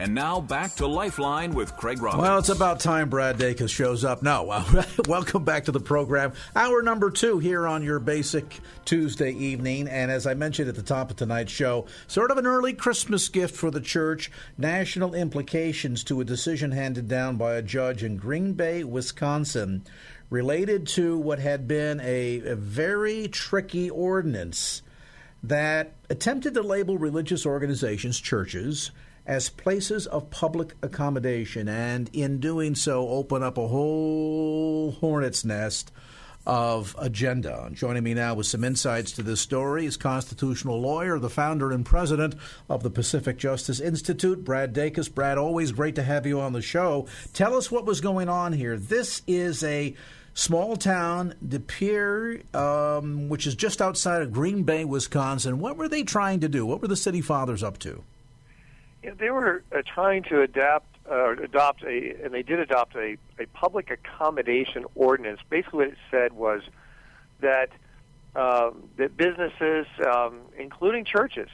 And now back to Lifeline with Craig Roberts. Well, it's about time Brad Dacus shows up. No, uh, welcome back to the program. Hour number two here on your basic Tuesday evening. And as I mentioned at the top of tonight's show, sort of an early Christmas gift for the church, national implications to a decision handed down by a judge in Green Bay, Wisconsin, related to what had been a, a very tricky ordinance that attempted to label religious organizations, churches, as places of public accommodation, and in doing so, open up a whole hornet's nest of agenda. And Joining me now with some insights to this story is constitutional lawyer, the founder and president of the Pacific Justice Institute, Brad Dacus. Brad, always great to have you on the show. Tell us what was going on here. This is a small town, De Pere, um, which is just outside of Green Bay, Wisconsin. What were they trying to do? What were the city fathers up to? They were uh, trying to adapt, uh, adopt a, and they did adopt a, a public accommodation ordinance. Basically, what it said was that um, that businesses, um, including churches,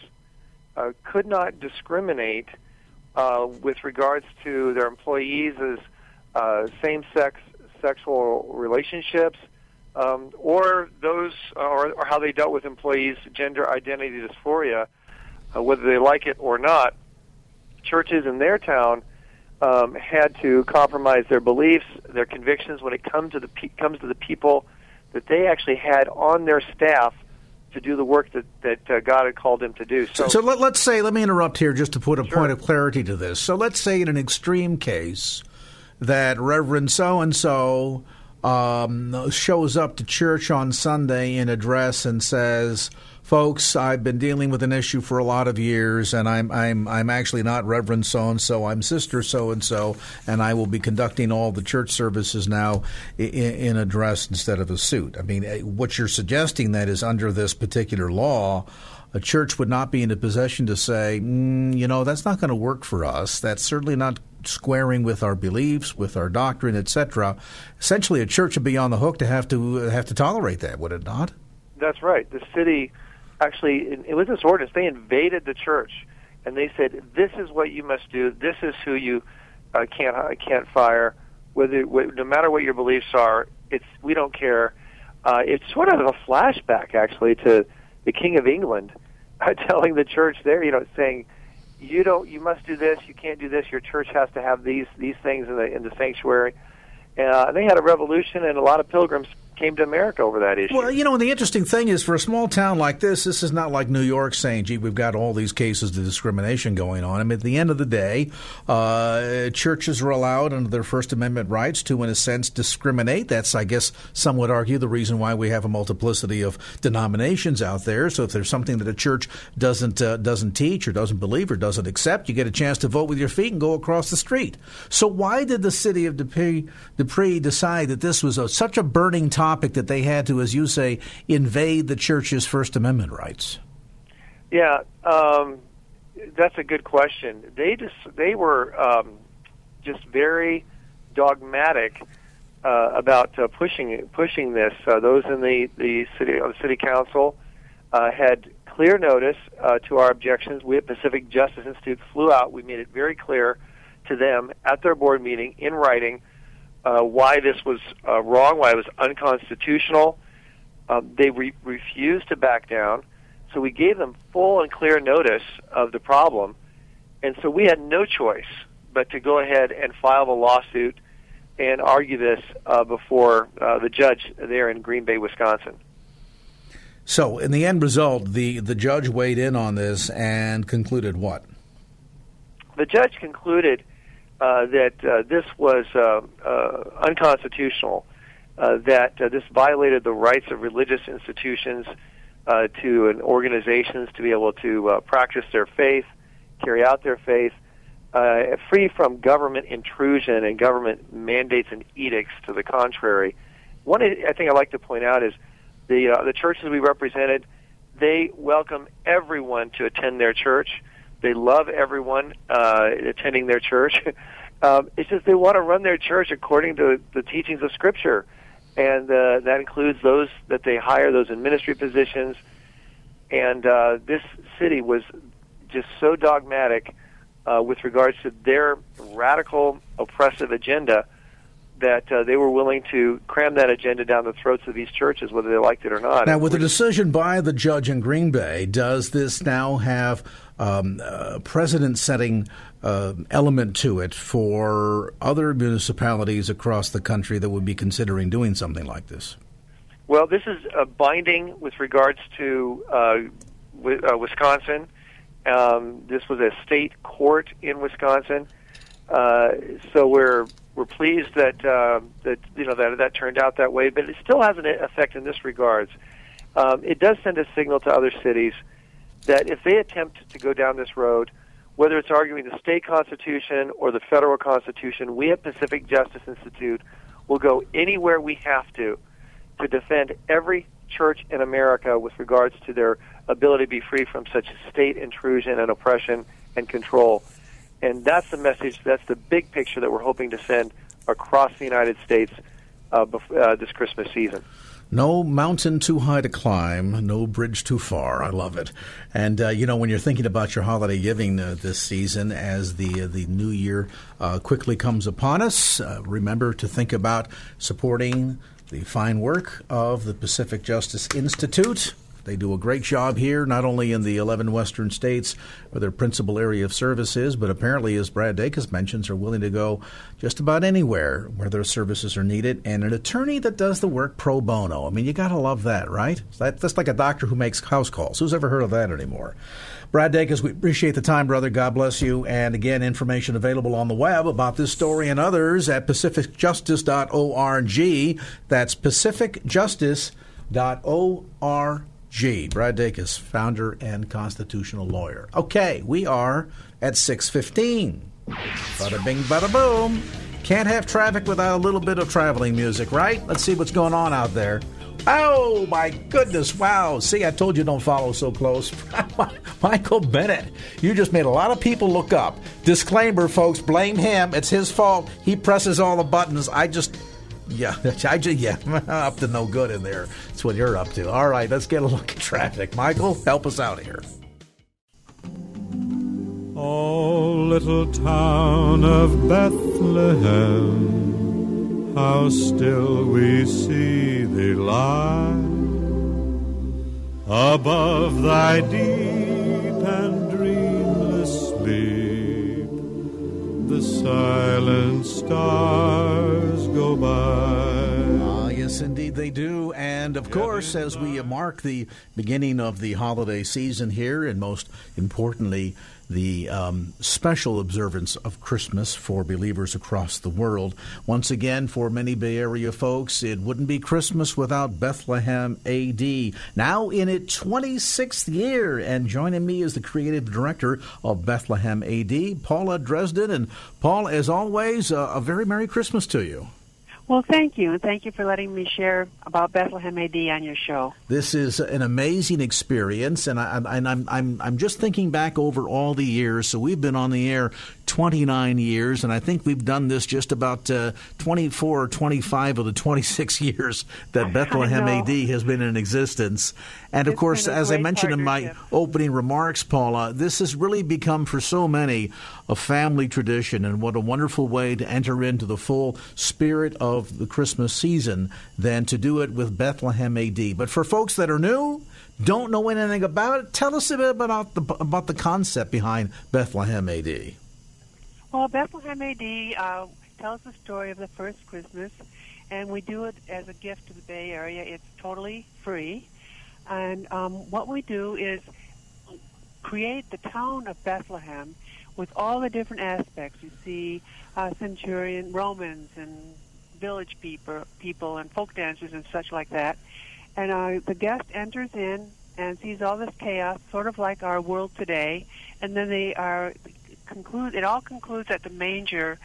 uh, could not discriminate uh, with regards to their employees uh, same-sex sexual relationships, um, or those, or, or how they dealt with employees' gender identity dysphoria, uh, whether they like it or not churches in their town um, had to compromise their beliefs, their convictions when it comes to the pe- comes to the people that they actually had on their staff to do the work that that uh, God had called them to do. So, so, so let, us say, let me interrupt here just to put a sure. point of clarity to this. So let's say in an extreme case that Reverend so and so shows up to church on Sunday in a dress and says folks, I've been dealing with an issue for a lot of years, and I'm I'm I'm actually not Reverend so and so. I'm Sister so and so, and I will be conducting all the church services now in, in, a dress instead of a suit. I mean, eh, what you're suggesting that is under this particular law. A church would not be in a position to say, mm, you know, that's not going to work for us. That's certainly not squaring with our beliefs, with our doctrine, etc. Essentially, a church would be on the hook to have to have to tolerate that, would it not? That's right. The city actually, it was this ordinance. They invaded the church, and they said, "This is what you must do. This is who you uh, can't uh, can't fire. Whether no matter what your beliefs are, it's we don't care." Uh, it's sort of a flashback, actually, to the King of England uh, telling the church there, you know, saying, "You don't, you must do this. You can't do this. Your church has to have these these things in the in the sanctuary." Uh, they had a revolution, and a lot of pilgrims came to America over that issue. Well, you know, and the interesting thing is for a small town like this, this is not like New York saying, gee, we've got all these cases of discrimination going on. I mean, at the end of the day, uh, churches are allowed under their First Amendment rights to, in a sense, discriminate. That's, I guess, some would argue the reason why we have a multiplicity of denominations out there. So if there's something that a church doesn't uh, doesn't teach or doesn't believe or doesn't accept, you get a chance to vote with your feet and go across the street. So why did the city of De Pere decide that this was a, such a burning topic? Topic that they had to, as you say, invade the church's First Amendment rights? Yeah, um, that's a good question. They just they were um, just very dogmatic uh, about uh, pushing pushing this. Uh, those in the the city the city council uh, had clear notice uh, to our objections. We at Pacific Justice Institute flew out. We made it very clear to them at their board meeting in writing uh, why this was uh, wrong, why it was unconstitutional. Um, they re- refused to back down, so we gave them full and clear notice of the problem, and so we had no choice but to go ahead and file the lawsuit and argue this uh, before uh, the judge there in Green Bay, Wisconsin. So, in the end result, the, the judge weighed in on this and concluded what? The judge concluded uh, that uh, this was uh, uh, unconstitutional, uh, that uh, this violated the rights of religious institutions uh, to an organizations to be able to practice their faith, carry out their faith, uh, free from government intrusion and government mandates and edicts to the contrary. One I think I'd like to point out is the the churches we represented. They welcome everyone to attend their church. They love everyone uh, attending their church. um, it's just they want to run their church according to the teachings of Scripture, and uh, that includes those that they hire, those in ministry positions. And uh, this city was just so dogmatic uh, with regards to their radical, oppressive agenda that uh, they were willing to cram that agenda down the throats of these churches, whether they liked it or not. Now, with the decision by the judge in Green Bay, does this now have um, a precedent-setting uh, element to it for other municipalities across the country that would be considering doing something like this? Well, this is a binding with regards to uh, uh Wisconsin. Um, this was a state court in Wisconsin, uh, so we're we're pleased that uh, that you know that that turned out that way. But it still has an effect in this regards. Um, it does send a signal to other cities that if they attempt to go down this road, whether it's arguing the state constitution or the federal constitution, we at Pacific Justice Institute will go anywhere we have to to defend every church in America with regards to their ability to be free from such state intrusion and oppression and control. And that's the message, that's the big picture that we're hoping to send across the United States uh, bef- uh, this Christmas season. No mountain too high to climb, no bridge too far. I love it. And uh, you know, when you're thinking about your holiday giving uh, this season, as the uh, the new year uh, quickly comes upon us, uh, remember to think about supporting the fine work of the Pacific Justice Institute. They do a great job here, not only in the 11 western states where their principal area of service is, but apparently, as Brad Dacus mentions, are willing to go just about anywhere where their services are needed. And an attorney that does the work pro bono. I mean, you got to love that, right? That's like a doctor who makes house calls. Who's ever heard of that anymore? Brad Dacus, we appreciate the time, brother. God bless you. And again, information available on the web about this story and others at pacificjustice.org. That's pacificjustice.org. G. Brad Dacus, founder and constitutional lawyer. Okay, we are at 615. Bada bing, bada boom. Can't have traffic without a little bit of traveling music, right? Let's see what's going on out there. Oh my goodness! Wow. See, I told you don't follow so close. Michael Bennett, you just made a lot of people look up. Disclaimer, folks. Blame him. It's his fault. He presses all the buttons. I just yeah, I just, yeah, up to no good in there. That's what you're up to. All right, let's get a look at traffic. Michael, help us out here. Oh, little town of Bethlehem, how still we see thee lie above thy deep The silent stars go by. Ah, yes, indeed they do. And of course, as we mark the beginning of the holiday season here, and most importantly, the um, special observance of Christmas for believers across the world. Once again, for many Bay Area folks, it wouldn't be Christmas without Bethlehem AD. Now in its 26th year, and joining me is the creative director of Bethlehem AD, Paula Dresden. And Paul, as always, uh, a very Merry Christmas to you. Well, thank you, and thank you for letting me share about Bethlehem AD on your show. This is an amazing experience, and, I, and I'm, I'm, I'm just thinking back over all the years. So we've been on the air 29 years, and I think we've done this just about uh, 24 or 25 of the 26 years that Bethlehem AD has been in existence. And of It's course, as I mentioned in my opening remarks, Paula, this has really become for so many a family tradition, and what a wonderful way to enter into the full spirit of the Christmas season than to do it with Bethlehem AD. But for folks that are new, don't know anything about it, tell us a bit about the about the concept behind Bethlehem AD. Well, Bethlehem AD uh, tells the story of the first Christmas, and we do it as a gift to the Bay Area. It's totally free. And um, what we do is create the town of Bethlehem with all the different aspects. You see uh, centurion, Romans, and village people, people and folk dancers and such like that. And uh, the guest enters in and sees all this chaos, sort of like our world today. And then they are conclude. It all concludes at the manger,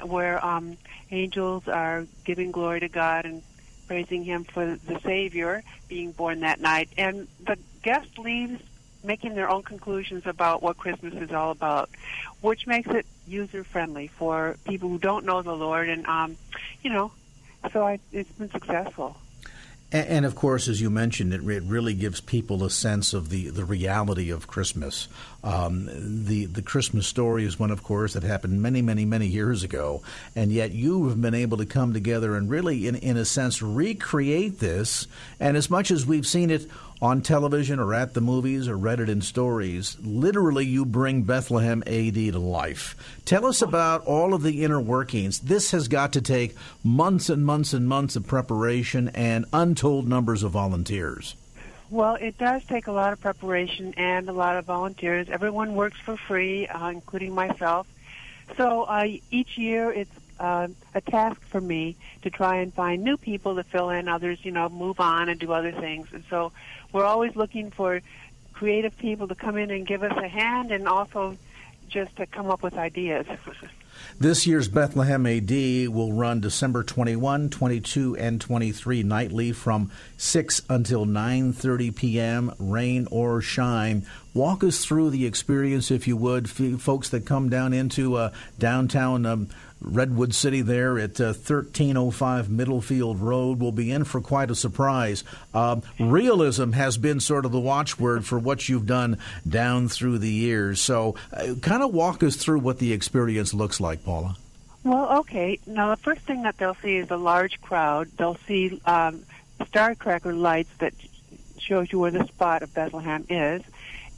where um, angels are giving glory to God and praising Him for the Savior being born that night. And the guest leaves making their own conclusions about what Christmas is all about, which makes it user friendly for people who don't know the Lord. And um, you know, so I, it's been successful. And, of course, as you mentioned, it, it, really gives people a sense of the, the reality of Christmas. Um, the the Christmas story is one, of course, that happened many, many, many years ago, and yet you have been able to come together and really, in in a sense, recreate this. And as much as we've seen it on television or at the movies or read it in stories. Literally, you bring Bethlehem AD to life. Tell us about all of the inner workings. This has got to take months and months and months of preparation and untold numbers of volunteers. Well, it does take a lot of preparation and a lot of volunteers. Everyone works for free, uh, including myself. So uh, each year it's uh, a task for me to try and find new people to fill in. Others, you know, move on and do other things. And so we're always looking for creative people to come in and give us a hand and also just to come up with ideas. This year's Bethlehem AD will run December 21, 22, and 23 nightly from 6 until 9:30 p.m. rain or shine. Walk us through the experience if you would, folks that come down into uh, downtown um, Redwood City there at uh, 1305 Middlefield Road will be in for quite a surprise. Um, realism has been sort of the watchword for what you've done down through the years. So, uh, kind of walk us through what the experience looks like, Paula. Well, okay. Now, the first thing that they'll see is a large crowd. They'll see um, star cracker lights that shows you where the spot of Bethlehem is,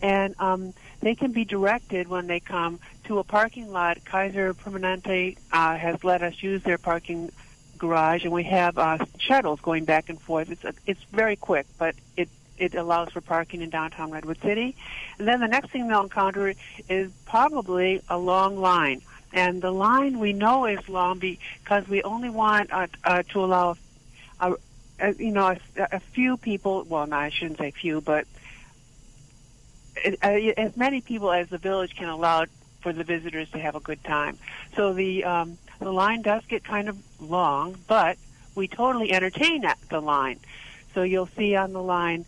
and um, they can be directed when they come to a parking lot. Kaiser Permanente uh, has let us use their parking garage, and we have uh, shuttles going back and forth. It's a, it's very quick, but it it allows for parking in downtown Redwood City. And then the next thing they'll encounter is probably a long line. And the line we know is long because we only want uh, uh, to allow, a, a, you know, a, a few people. Well, no, I shouldn't say few, but uh, as many people as the village can allow for the visitors to have a good time. So the um, the line does get kind of long, but we totally entertain at the line. So you'll see on the line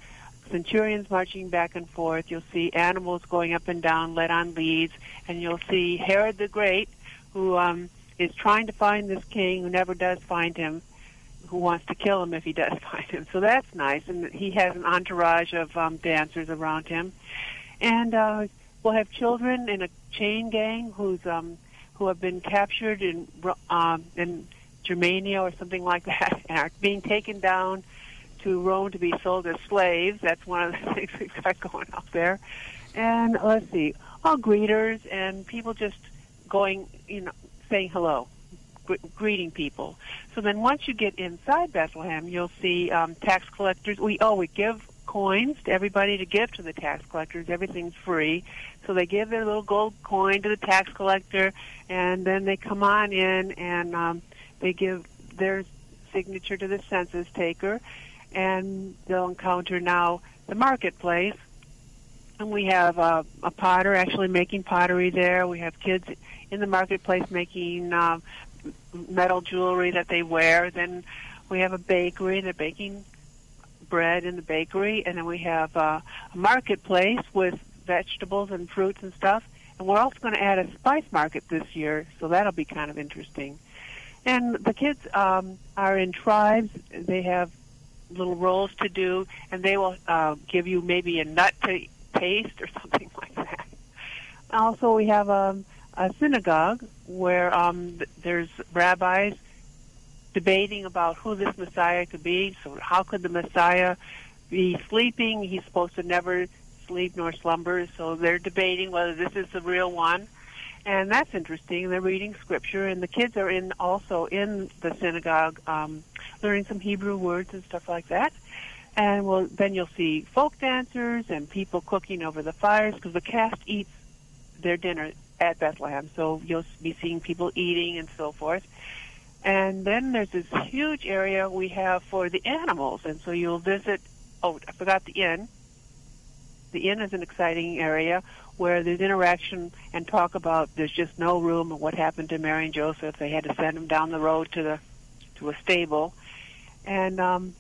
centurions marching back and forth. You'll see animals going up and down, led on leads, and you'll see Herod the Great, who um, is trying to find this king who never does find him, who wants to kill him if he does find him. So that's nice, and he has an entourage of um, dancers around him. And uh, we'll have children in a chain gang who's um, who have been captured in um, in Germania or something like that, and are being taken down to Rome to be sold as slaves. That's one of the things we've got going on there. And let's see, all greeters and people just going, you know, saying hello, greeting people. So then once you get inside Bethlehem, you'll see um, tax collectors. We oh we give coins to everybody to give to the tax collectors. Everything's free. So they give their little gold coin to the tax collector, and then they come on in and um, they give their signature to the census taker, and they'll encounter now the marketplace. And we have uh, a potter actually making pottery there. We have kids in the marketplace making uh, metal jewelry that they wear. Then we have a bakery. They're baking bread in the bakery, and then we have uh, a marketplace with vegetables and fruits and stuff. And we're also going to add a spice market this year, so that'll be kind of interesting. And the kids um, are in tribes. They have little roles to do, and they will uh, give you maybe a nut to taste or something like that. Also, we have a, a synagogue where um, there's rabbis debating about who this Messiah could be. So how could the Messiah be sleeping? He's supposed to never sleep nor slumber. So they're debating whether this is the real one. And that's interesting. They're reading scripture, and the kids are in also in the synagogue, um, learning some Hebrew words and stuff like that. And well, then you'll see folk dancers and people cooking over the fires because the cast eats their dinner at Bethlehem. So you'll be seeing people eating and so forth. And then there's this huge area we have for the animals. And so you'll visit, oh, I forgot the inn. the inn is an exciting area where there's interaction and talk about there's just no room and what happened to Mary and Joseph. They had to send them down the road to the to a stable, and um,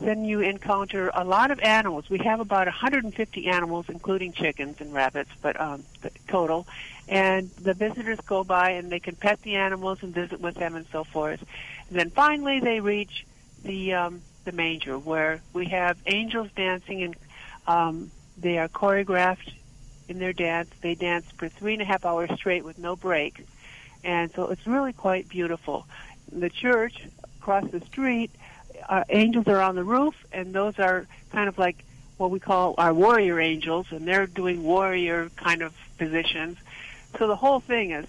then you encounter a lot of animals. We have about 150 animals, including chickens and rabbits, but um, total. And the visitors go by and they can pet the animals and visit with them and so forth. And then finally they reach the um, the manger where we have angels dancing and um, they are choreographed in their dance. They dance for three and a half hours straight with no break. And so it's really quite beautiful. The church across the street uh, angels are on the roof, and those are kind of like what we call our warrior angels, and they're doing warrior kind of positions. So the whole thing is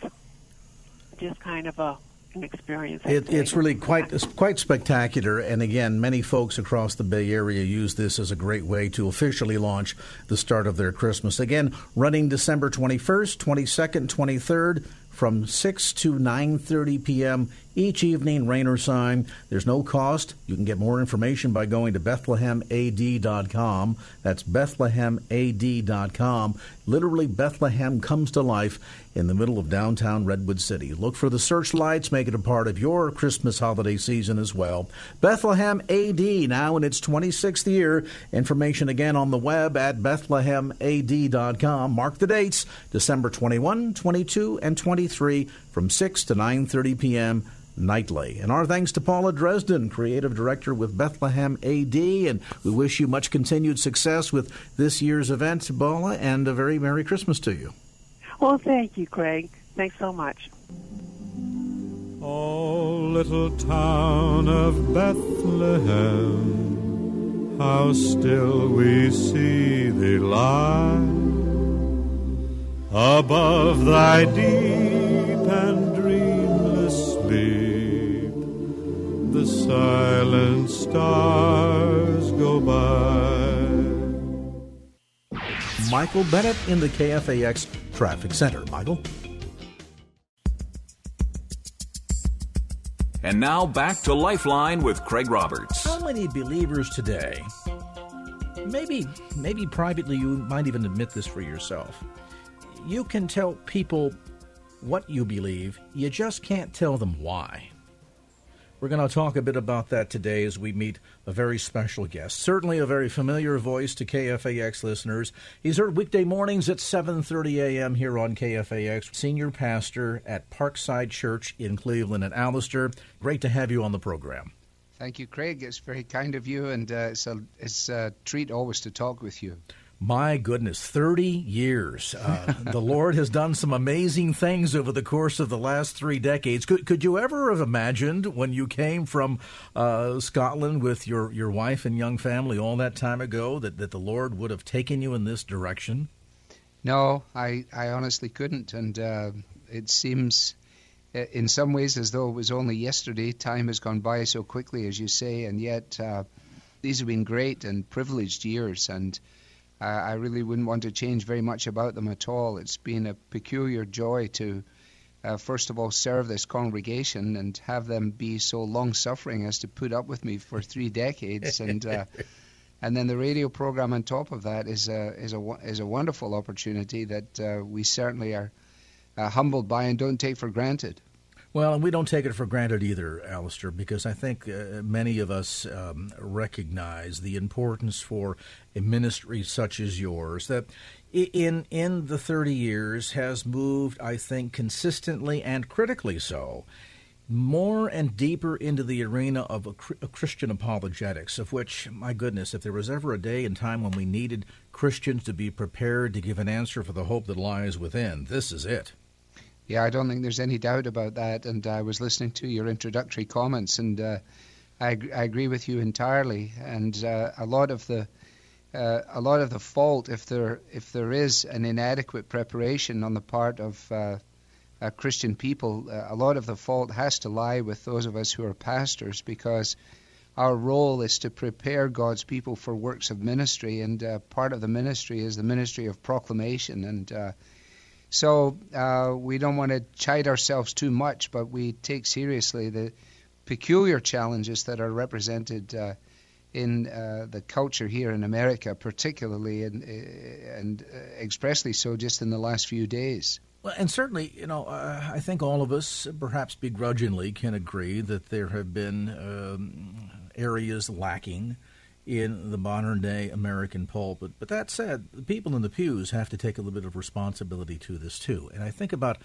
just kind of a an experience. It, it's really quite it's quite spectacular, and again, many folks across the Bay Area use this as a great way to officially launch the start of their Christmas. Again, running December twenty first, twenty second, twenty third from 6 to 9:30 p.m. each evening rain or shine. There's no cost. You can get more information by going to bethlehemad.com. That's bethlehemad.com. Literally Bethlehem comes to life in the middle of downtown Redwood City. Look for the searchlights, make it a part of your Christmas holiday season as well. Bethlehem AD now in its 26th year. Information again on the web at bethlehemad.com. Mark the dates: December 21, 22, and 23 from 6 to 9:30 p.m. nightly. And our thanks to Paula Dresden, creative director with Bethlehem AD, and we wish you much continued success with this year's event, Paula, and a very Merry Christmas to you. Well, thank you, Craig. Thanks so much. Oh, little town of Bethlehem, how still we see thee lie above thy deep The silent stars go by. Michael Bennett in the KFAX Traffic Center. Michael? And now back to Lifeline with Craig Roberts. How many believers today, maybe, maybe privately you might even admit this for yourself, you can tell people what you believe, you just can't tell them why. We're going to talk a bit about that today as we meet a very special guest. Certainly a very familiar voice to KFAX listeners. He's heard weekday mornings at 7:30 a.m. here on KFAX. Senior pastor at Parkside Church in Cleveland and Alistair. Great to have you on the program. Thank you, Craig. It's very kind of you, and uh, it's, a, it's a treat always to talk with you. My goodness, 30 years. Uh, the Lord has done some amazing things over the course of the last three decades. Could, could you ever have imagined when you came from uh, Scotland with your, your wife and young family all that time ago that, that the Lord would have taken you in this direction? No, I, I honestly couldn't. And uh, it seems uh, in some ways as though it was only yesterday. Time has gone by so quickly, as you say, and yet uh, these have been great and privileged years. And uh, I really wouldn't want to change very much about them at all. It's been a peculiar joy to, uh, first of all, serve this congregation and have them be so long suffering as to put up with me for three decades, and uh, and then the radio program on top of that is a is a is a wonderful opportunity that uh, we certainly are uh, humbled by and don't take for granted. Well, and we don't take it for granted either, Alistair, because I think uh, many of us um, recognize the importance for a ministry such as yours that in in the 30 years has moved, I think, consistently and critically so, more and deeper into the arena of, a, Christian apologetics, of which, my goodness, if there was ever a day and time when we needed Christians to be prepared to give an answer for the hope that lies within, this is it. Yeah, I don't think there's any doubt about that. And I was listening to your introductory comments, and uh, I, I, agree with you entirely. And uh, a lot of the uh, a lot of the fault, if there if there is an inadequate preparation on the part of uh, Christian people, uh, a lot of the fault has to lie with those of us who are pastors, because our role is to prepare God's people for works of ministry, and uh, part of the ministry is the ministry of proclamation and so uh, we don't want to chide ourselves too much, but we take seriously the peculiar challenges that are represented uh, in uh, the culture here in America, particularly and, uh, and uh, expressly so just in the last few days. Well, and certainly, you know, uh, I think all of us, perhaps begrudgingly, can agree that there have been um, areas lacking in the modern day American pulpit. But that said, the people in the pews have to take a little bit of responsibility to this too. And I think about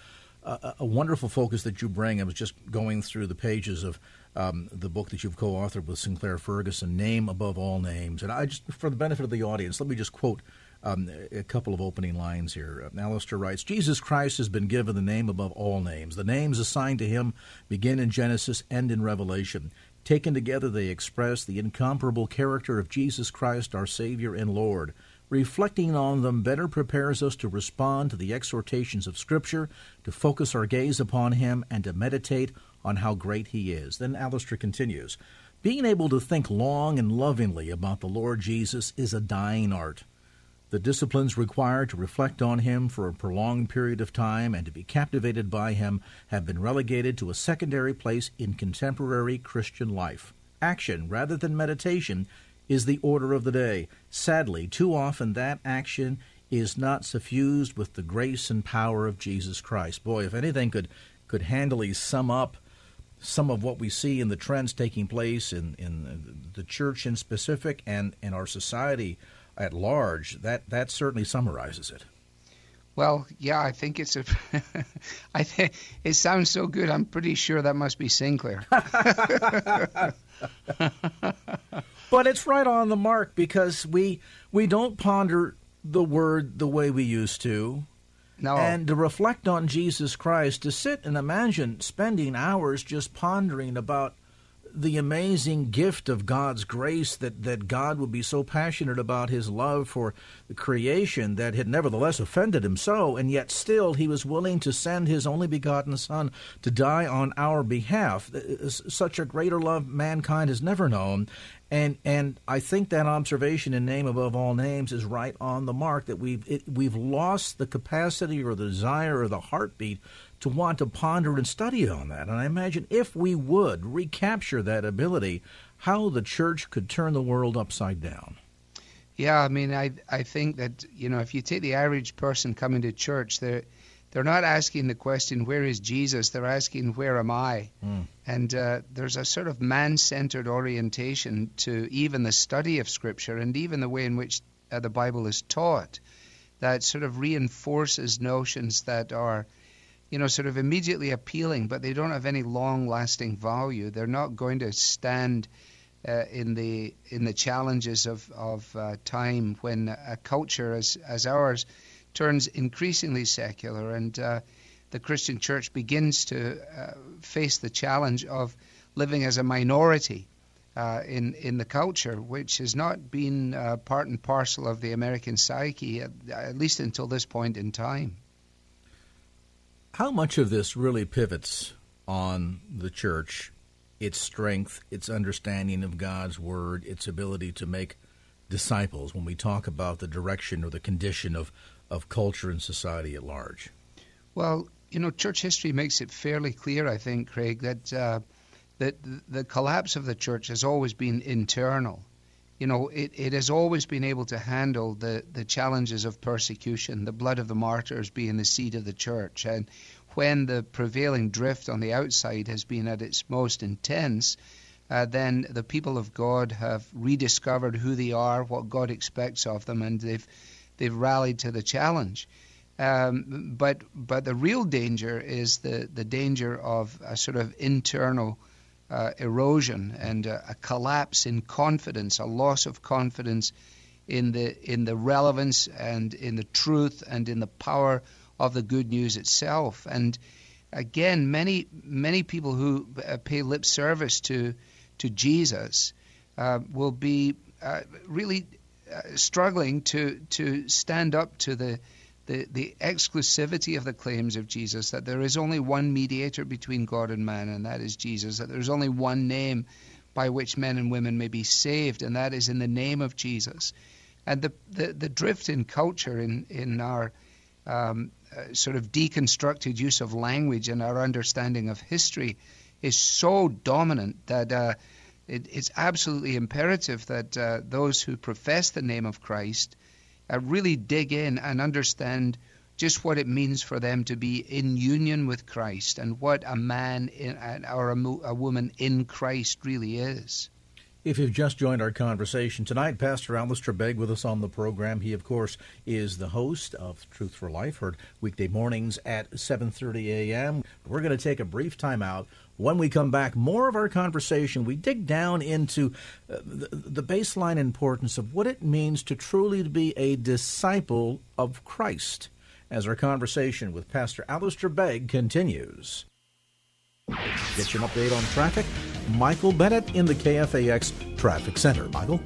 a, wonderful focus that you bring. I was just going through the pages of um, the book that you've co-authored with Sinclair Ferguson, "Name Above All Names," and I just, for the benefit of the audience, let me just quote um, a couple of opening lines here. Uh, Alistair writes Jesus Christ has been given the name above all names. The names assigned to him begin in Genesis, end in Revelation. Taken together, they express the incomparable character of Jesus Christ, our Savior and Lord. Reflecting on them better prepares us to respond to the exhortations of Scripture, to focus our gaze upon Him, and to meditate on how great He is. Then Alistair continues Being able to think long and lovingly about the Lord Jesus is a dying art. The disciplines required to reflect on him for a prolonged period of time and to be captivated by him have been relegated to a secondary place in contemporary Christian life. Action, rather than meditation, is the order of the day. Sadly, too often that action is not suffused with the grace and power of Jesus Christ. Boy, if anything could could handily sum up some of what we see in the trends taking place in, in the church in specific and in our society at large, that that certainly summarizes it. Well, yeah, I think it's a. I think it sounds so good. I'm pretty sure that must be Sinclair. but it's right on the mark because we we don't ponder the word the way we used to. No. And to reflect on Jesus Christ, to sit and imagine spending hours just pondering about the amazing gift of God's grace that, that God would be so passionate about his love for the creation that had nevertheless offended him so, and yet still he was willing to send his only begotten Son to die on our behalf. Uh, uh, such a greater love mankind has never known. And and I think that observation in name above all names is right on the mark that we've it, we've lost the capacity or the desire or the heartbeat to want to ponder and study on that. And I imagine if we would recapture that ability, how the church could turn the world upside down. Yeah, I mean, I I think that you know if you take the average person coming to church, they're they're not asking the question where is Jesus. They're asking where am I. Mm. And uh, there's a sort of man-centered orientation to even the study of Scripture and even the way in which uh, the Bible is taught that sort of reinforces notions that are you know, sort of immediately appealing, but they don't have any long-lasting value. They're not going to stand uh, in the in the challenges of of uh, time when a culture as as ours turns increasingly secular and uh, the Christian church begins to uh, face the challenge of living as a minority uh, in in the culture, which has not been uh, part and parcel of the American psyche, at, at least until this point in time. How much of this really pivots on the church, its strength, its understanding of God's word, its ability to make disciples when we talk about the direction or the condition of, of culture and society at large? Well, you know, church history makes it fairly clear, I think, Craig, that uh, that the collapse of the church has always been internal you know, it, it has always been able to handle the, the challenges of persecution, the blood of the martyrs being the seed of the church. And when the prevailing drift on the outside has been at its most intense, uh, then the people of God have rediscovered who they are, what God expects of them, and they've they've rallied to the challenge. Um, but but the real danger is the the danger of a sort of internal uh, erosion and uh, a collapse in confidence, a loss of confidence in the in the relevance and in the truth and in the power of the good news itself. And again, many many people who uh, pay lip service to to Jesus uh, will be uh, really struggling to to stand up to the the, the exclusivity of the claims of Jesus that there is only one mediator between God and man, and that is Jesus, that there's only one name by which men and women may be saved, and that is in the name of Jesus. And the, the, the drift in culture, in, in our um, uh, sort of deconstructed use of language and our understanding of history, is so dominant that uh, it, it's absolutely imperative that uh, those who profess the name of Christ uh, really dig in and understand just what it means for them to be in union with Christ and what a man in, or a, a woman in Christ really is. If you've just joined our conversation tonight, Pastor Alistair Begg with us on the program. He, of course, is the host of Truth for Life, heard weekday mornings at 7.30 a.m. We're going to take a brief time out. When we come back, more of our conversation, we dig down into uh, the baseline importance of what it means to truly be a disciple of Christ as our conversation with Pastor Alistair Begg continues. Get you an update on traffic. Michael Bennett in the KFAX Traffic Center. Michael?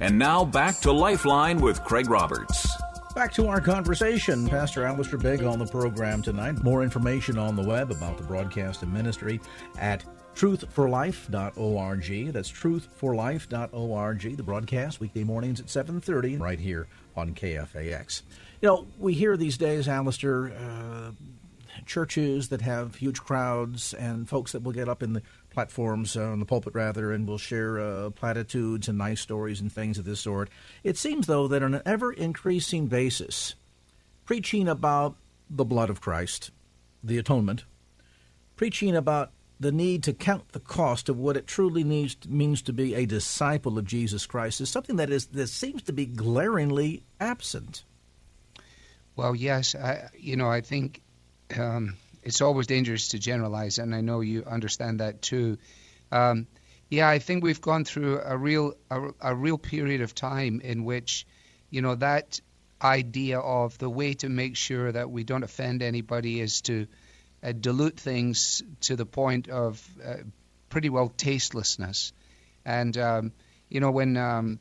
And now back to Lifeline with Craig Roberts. Back to our conversation. Pastor Alistair Begg on the program tonight. More information on the web about the broadcast and ministry at truthforlife.org. That's truthforlife.org. The broadcast weekday mornings at 7:30 right here on KFAX. You know, we hear these days, Alistair, uh, churches that have huge crowds and folks that will get up in the platforms, uh, on the pulpit rather, and will share uh, platitudes and nice stories and things of this sort. It seems, though, that on an ever increasing basis, preaching about the blood of Christ, the atonement, preaching about the need to count the cost of what it truly needs, means to be a disciple of Jesus Christ is something that is that seems to be glaringly absent. Well, yes, I, you know, I think um, it's always dangerous to generalize, and I know you understand that too. Um, yeah, I think we've gone through a real a, a real period of time in which, you know, that idea of the way to make sure that we don't offend anybody is to uh, dilute things to the point of uh, pretty well tastelessness. And, um, you know, when um,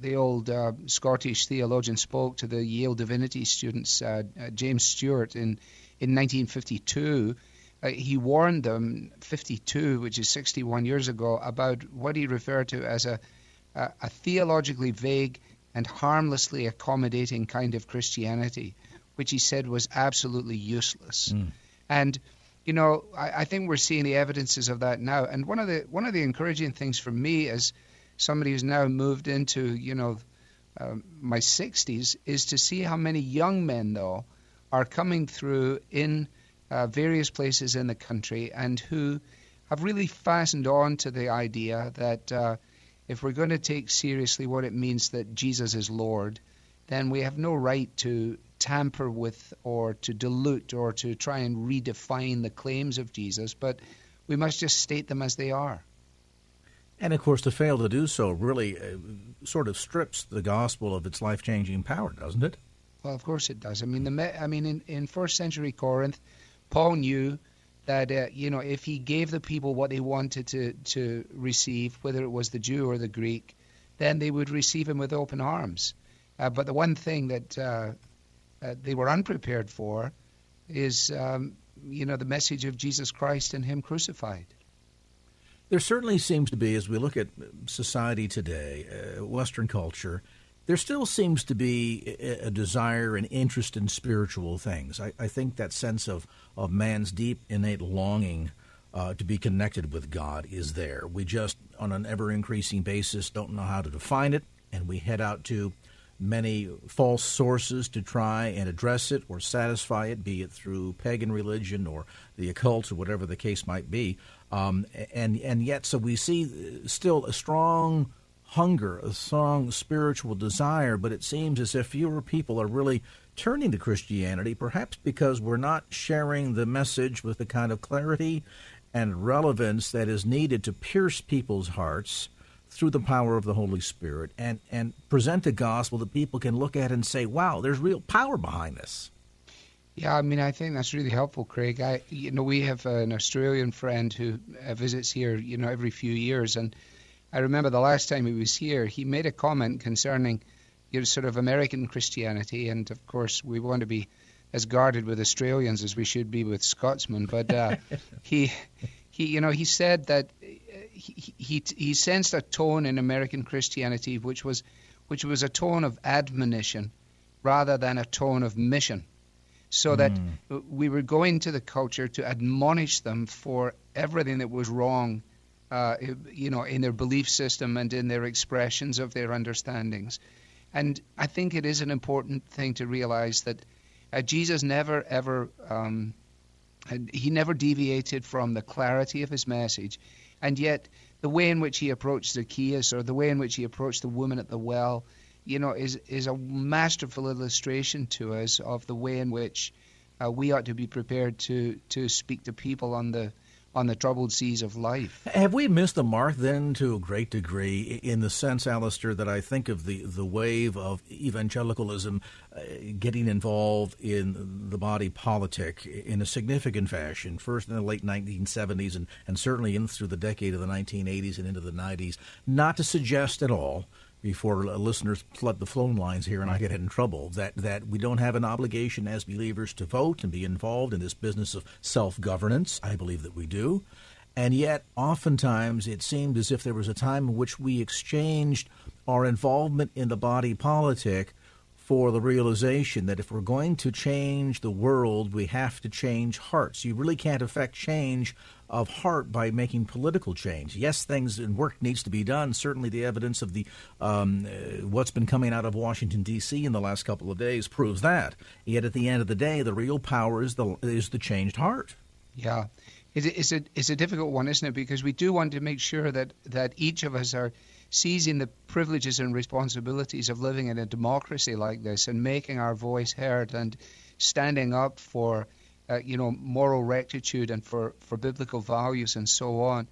the old uh, Scottish theologian spoke to the Yale divinity students, uh, uh, James Stewart, in, in 1952, uh, he warned them, 52, which is 61 years ago, about what he referred to as a, a, a theologically vague and harmlessly accommodating kind of Christianity, which he said was absolutely useless. Mm. And you know, I, I, think we're seeing the evidences of that now. And one of the one of the encouraging things for me as somebody who's now moved into you know uh, my 60s is to see how many young men though are coming through in uh, various places in the country and who have really fastened on to the idea that uh, if we're going to take seriously what it means that Jesus is Lord, then we have no right to tamper with or to dilute or to try and redefine the claims of Jesus, but we must just state them as they are. And of course, to fail to do so really uh, sort of strips the gospel of its life changing power, doesn't it? Well, of course it does. I mean, the I mean, in, in first century Corinth, Paul knew that uh, you know if he gave the people what they wanted to to receive, whether it was the Jew or the Greek, then they would receive him with open arms. Uh, but the one thing that uh, uh, they were unprepared for is, um, you know, the message of Jesus Christ and Him crucified. There certainly seems to be, as we look at society today, uh, Western culture, there still seems to be a, desire and interest in spiritual things. I, I, think that sense of, of man's deep, innate longing uh, to be connected with God is there. We just, on an ever increasing basis, don't know how to define it, and we head out to many false sources to try and address it or satisfy it, be it through pagan religion or the occult or whatever the case might be. Um, and and yet, so we see still a strong hunger, a strong spiritual desire, but it seems as if fewer people are really turning to Christianity, perhaps because we're not sharing the message with the kind of clarity and relevance that is needed to pierce people's hearts through the power of the Holy Spirit and, and present the gospel that people can look at and say, wow, there's real power behind this. Yeah, I mean, I think that's really helpful, Craig. I, you know, we have an Australian friend who uh, visits here, you know, every few years, and I remember the last time he was here, he made a comment concerning, you know, sort of American Christianity, and of course, we want to be as guarded with Australians as we should be with Scotsmen. But uh, he, he, you know, he said that he, he, he sensed a tone in American Christianity which was, which was a tone of admonition rather than a tone of mission. so that we were going to the culture to admonish them for everything that was wrong, uh, you know, in their belief system and in their expressions of their understandings. And I think it is an important thing to realize that uh, Jesus never ever um, he never deviated from the clarity of his message, and yet the way in which he approached Zacchaeus or the way in which he approached the woman at the well, you know, is is a masterful illustration to us of the way in which uh, we ought to be prepared to to speak to people on the on the troubled seas of life. Have we missed the mark then to a great degree in the sense, Alistair, that I think of the, the wave of evangelicalism uh, getting involved in the body politic in a significant fashion, first in the late 1970s and, and certainly in through the decade of the 1980s and into the 90s? Not to suggest at all before listeners flood the phone lines here and I get in trouble. That that we don't have an obligation as believers to vote and be involved in this business of self governance. I believe that we do. And yet, oftentimes, it seemed as if there was a time in which we exchanged our involvement in the body politic for the realization that if we're going to change the world, we have to change hearts. You really can't affect change of heart by making political change. Yes, things and work needs to be done. Certainly, the evidence of the um, uh, what's been coming out of Washington D.C. in the last couple of days proves that. Yet, at the end of the day, the real power is the is the changed heart. Yeah, it's, it's a it's a difficult one, isn't it? Because we do want to make sure that that each of us are seizing the privileges and responsibilities of living in a democracy like this and making our voice heard and standing up for uh, you know moral rectitude and for, for biblical values and so on.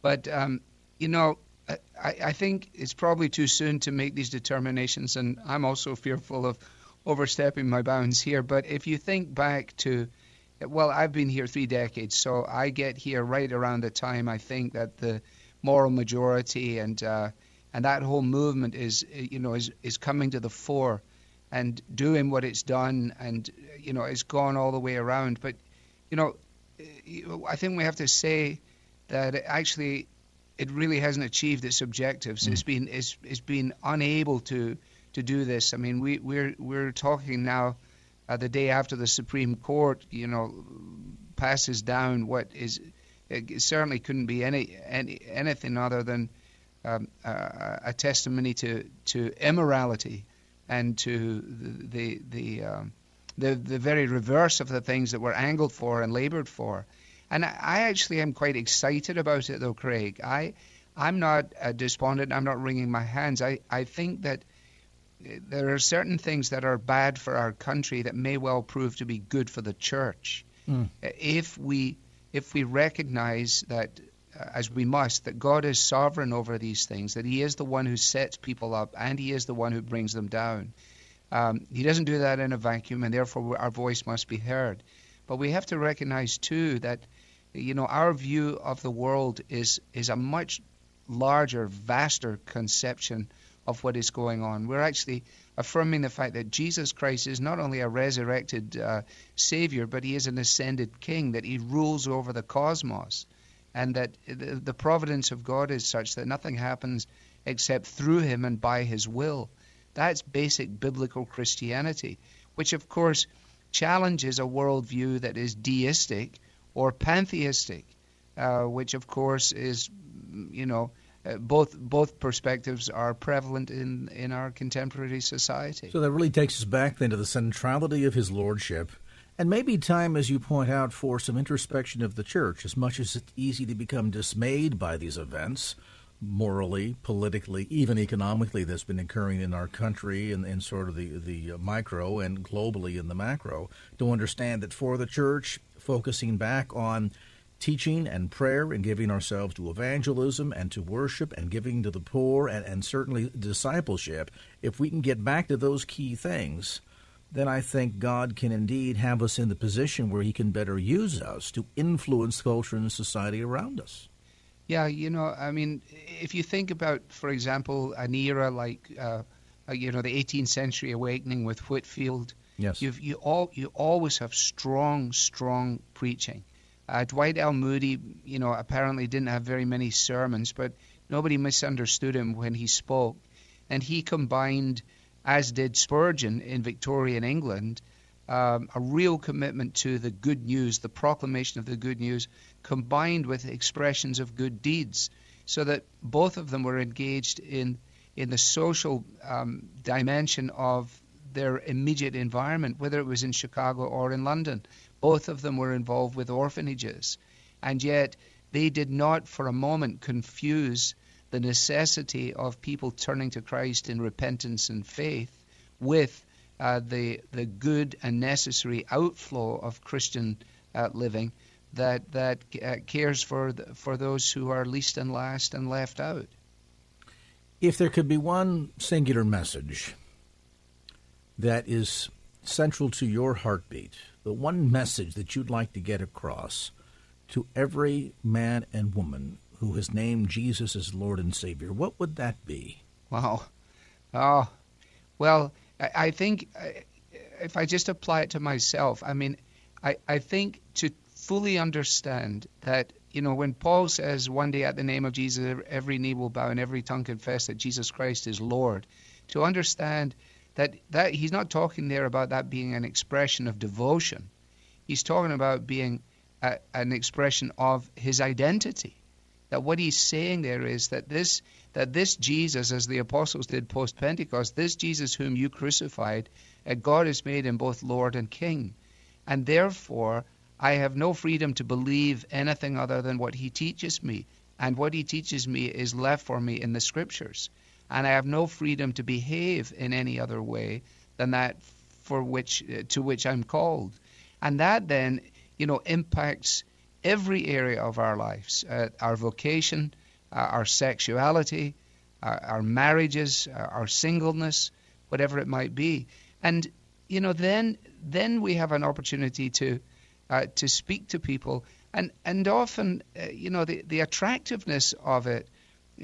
But um, you know, I, I think it's probably too soon to make these determinations, and I'm also fearful of overstepping my bounds here. But if you think back to well, I've been here three decades, so I get here right around the time I think that the moral majority and uh, and that whole movement is you know is is coming to the fore and doing what it's done and you know it's gone all the way around. But you know I think we have to say that actually it really hasn't achieved its objectives. Mm. it's been it's, it's been unable to to do this. I mean we we're we're talking now uh, the day after the Supreme Court you know passes down what is it certainly couldn't be any, any anything other than um, uh, a testimony to, to immorality and to the the the, um, the, the very reverse of the things that we're angled for and labored for. And I, I actually am quite excited about it, though, Craig. I I'm not uh, despondent. I'm not wringing my hands. I, I think that uh, there are certain things that are bad for our country that may well prove to be good for the church mm. if we if we recognize that as we must, that God is sovereign over these things, that He is the one who sets people up and He is the one who brings them down. Um, he doesn't do that in a vacuum, and therefore our voice must be heard. But we have to recognize too that you know our view of the world is is a much larger, vaster conception of what is going on. We're actually affirming the fact that Jesus Christ is not only a resurrected uh, Savior, but He is an ascended King, that He rules over the cosmos and that the providence of God is such that nothing happens except through him and by his will. That's basic biblical Christianity, which of course challenges a worldview that is deistic or pantheistic, uh, which of course is, you know, uh, both both perspectives are prevalent in in our contemporary society. So that really takes us back then to the centrality of his lordship and maybe time, as you point out, for some introspection of the church, as much as it's easy to become dismayed by these events, morally, politically, even economically, that's been occurring in our country and in, sort of the, the micro and globally in the macro, to understand that for the church, focusing back on teaching and prayer and giving ourselves to evangelism and to worship and giving to the poor and, and certainly discipleship, if we can get back to those key things – then I think God can indeed have us in the position where He can better use us to influence culture and society around us. Yeah, you know, I mean, if you think about, for example, an era like, uh, uh you know, the 18th century awakening with Whitefield. yes, you've, you all you always have strong, strong preaching. Uh, Dwight L. Moody, you know, apparently didn't have very many sermons, but nobody misunderstood him when he spoke, and he combined as did Spurgeon in Victorian England, um, a real commitment to the good news, the proclamation of the good news, combined with expressions of good deeds, so that both of them were engaged in in the social um, dimension of their immediate environment, whether it was in Chicago or in London. Both of them were involved with orphanages, and yet they did not for a moment confuse the necessity of people turning to Christ in repentance and faith with uh, the the good and necessary outflow of Christian uh, living that that uh, cares for the, for those who are least and last and left out. If there could be one singular message that is central to your heartbeat, the one message that you'd like to get across to every man and woman who has named Jesus as Lord and Savior, what would that be? Wow. Oh, well, I, I think uh, if I just apply it to myself, I mean, I, I think to fully understand that, you know, when Paul says one day at the name of Jesus, every knee will bow and every tongue confess that Jesus Christ is Lord, to understand that, that he's not talking there about that being an expression of devotion. He's talking about being a, an expression of his identity. That what he's saying there is that this that this Jesus, as the apostles did post Pentecost, this Jesus whom you crucified, uh, God has made him both Lord and King, and therefore I have no freedom to believe anything other than what he teaches me, and what he teaches me is left for me in the Scriptures, and I have no freedom to behave in any other way than that for which uh, to which I'm called, and that then you know impacts every area of our lives, uh, our vocation, uh, our sexuality, our, our marriages, our, our singleness, whatever it might be, and you know then then we have an opportunity to uh, to speak to people, and and often uh, you know the the attractiveness of it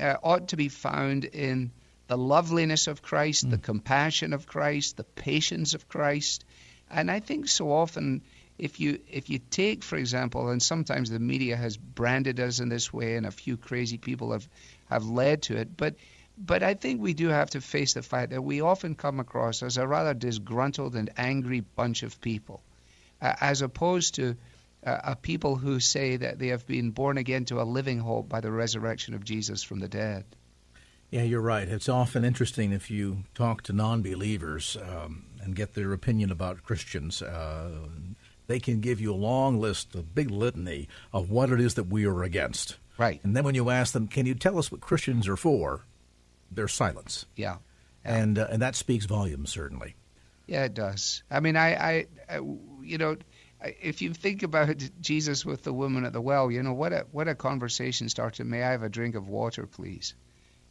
uh, ought to be found in the loveliness of Christ, mm. the compassion of Christ, the patience of Christ, and I think so often if you if you take, for example, and sometimes the media has branded us in this way, and a few crazy people have have led to it, but but I think we do have to face the fact that we often come across as a rather disgruntled and angry bunch of people, uh, as opposed to uh, a people who say that they have been born again to a living hope by the resurrection of Jesus from the dead. Yeah, you're right. It's often interesting if you talk to non believers um, and get their opinion about Christians. Uh, they can give you a long list, a big litany of what it is that we are against. Right. And then when you ask them, can you tell us what Christians are for? There's silence. Yeah. yeah. And, uh, and that speaks volumes, certainly. Yeah, it does. I mean, I, I, I, you know, if you think about Jesus with the woman at the well, you know, what a, what a conversation started. May I have a drink of water, please?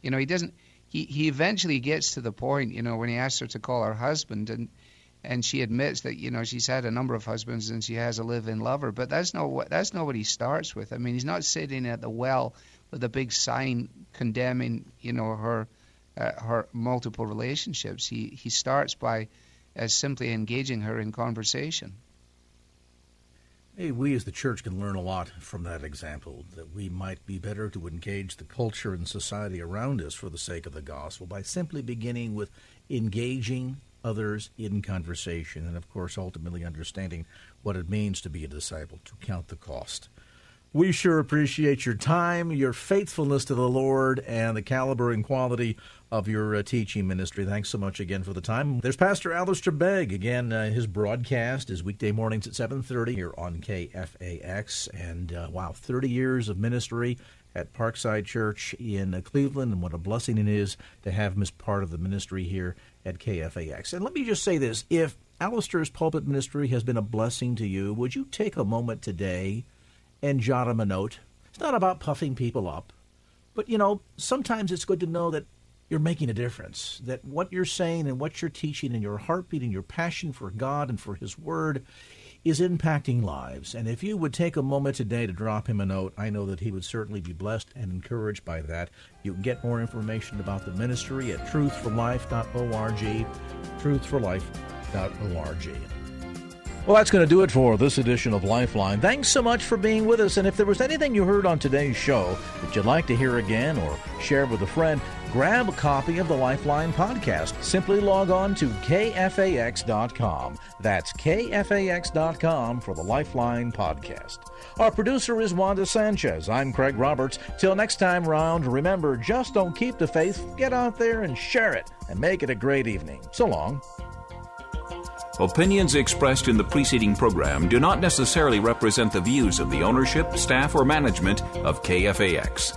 You know, he doesn't, he, he eventually gets to the point, you know, when he asks her to call her husband and, and she admits that you know she's had a number of husbands and she has a live-in lover. But that's not what that's not what he starts with. I mean, he's not sitting at the well with a big sign condemning you know her uh, her multiple relationships. He he starts by uh, simply engaging her in conversation. Hey, we as the church can learn a lot from that example. That we might be better to engage the culture and society around us for the sake of the gospel by simply beginning with engaging others in conversation, and of course, ultimately understanding what it means to be a disciple, to count the cost. We sure appreciate your time, your faithfulness to the Lord, and the caliber and quality of your uh, teaching ministry. Thanks so much again for the time. There's Pastor Alistair Begg. Again, uh, his broadcast is weekday mornings at 7.30 here on KFAX. And, uh, wow, 30 years of ministry at Parkside Church in uh, Cleveland, and what a blessing it is to have him as part of the ministry here at KFAX. And let me just say this if Alistair's pulpit ministry has been a blessing to you, would you take a moment today and jot him a note? It's not about puffing people up, but you know, sometimes it's good to know that you're making a difference, that what you're saying and what you're teaching and your heartbeat and your passion for God and for His Word is impacting lives. And if you would take a moment today to drop him a note, I know that he would certainly be blessed and encouraged by that. You can get more information about the ministry at truthforlife.org, truthforlife.org. Well, that's going to do it for this edition of Lifeline. Thanks so much for being with us. And if there was anything you heard on today's show that you'd like to hear again or share with a friend, grab a copy of the Lifeline podcast. Simply log on to kfax.com. That's kfax.com for the Lifeline podcast. Our producer is Wanda Sanchez. I'm Craig Roberts. Till next time round, remember just don't keep the faith, get out there and share it, and make it a great evening. So long. Opinions expressed in the preceding program do not necessarily represent the views of the ownership, staff, or management of KFAX.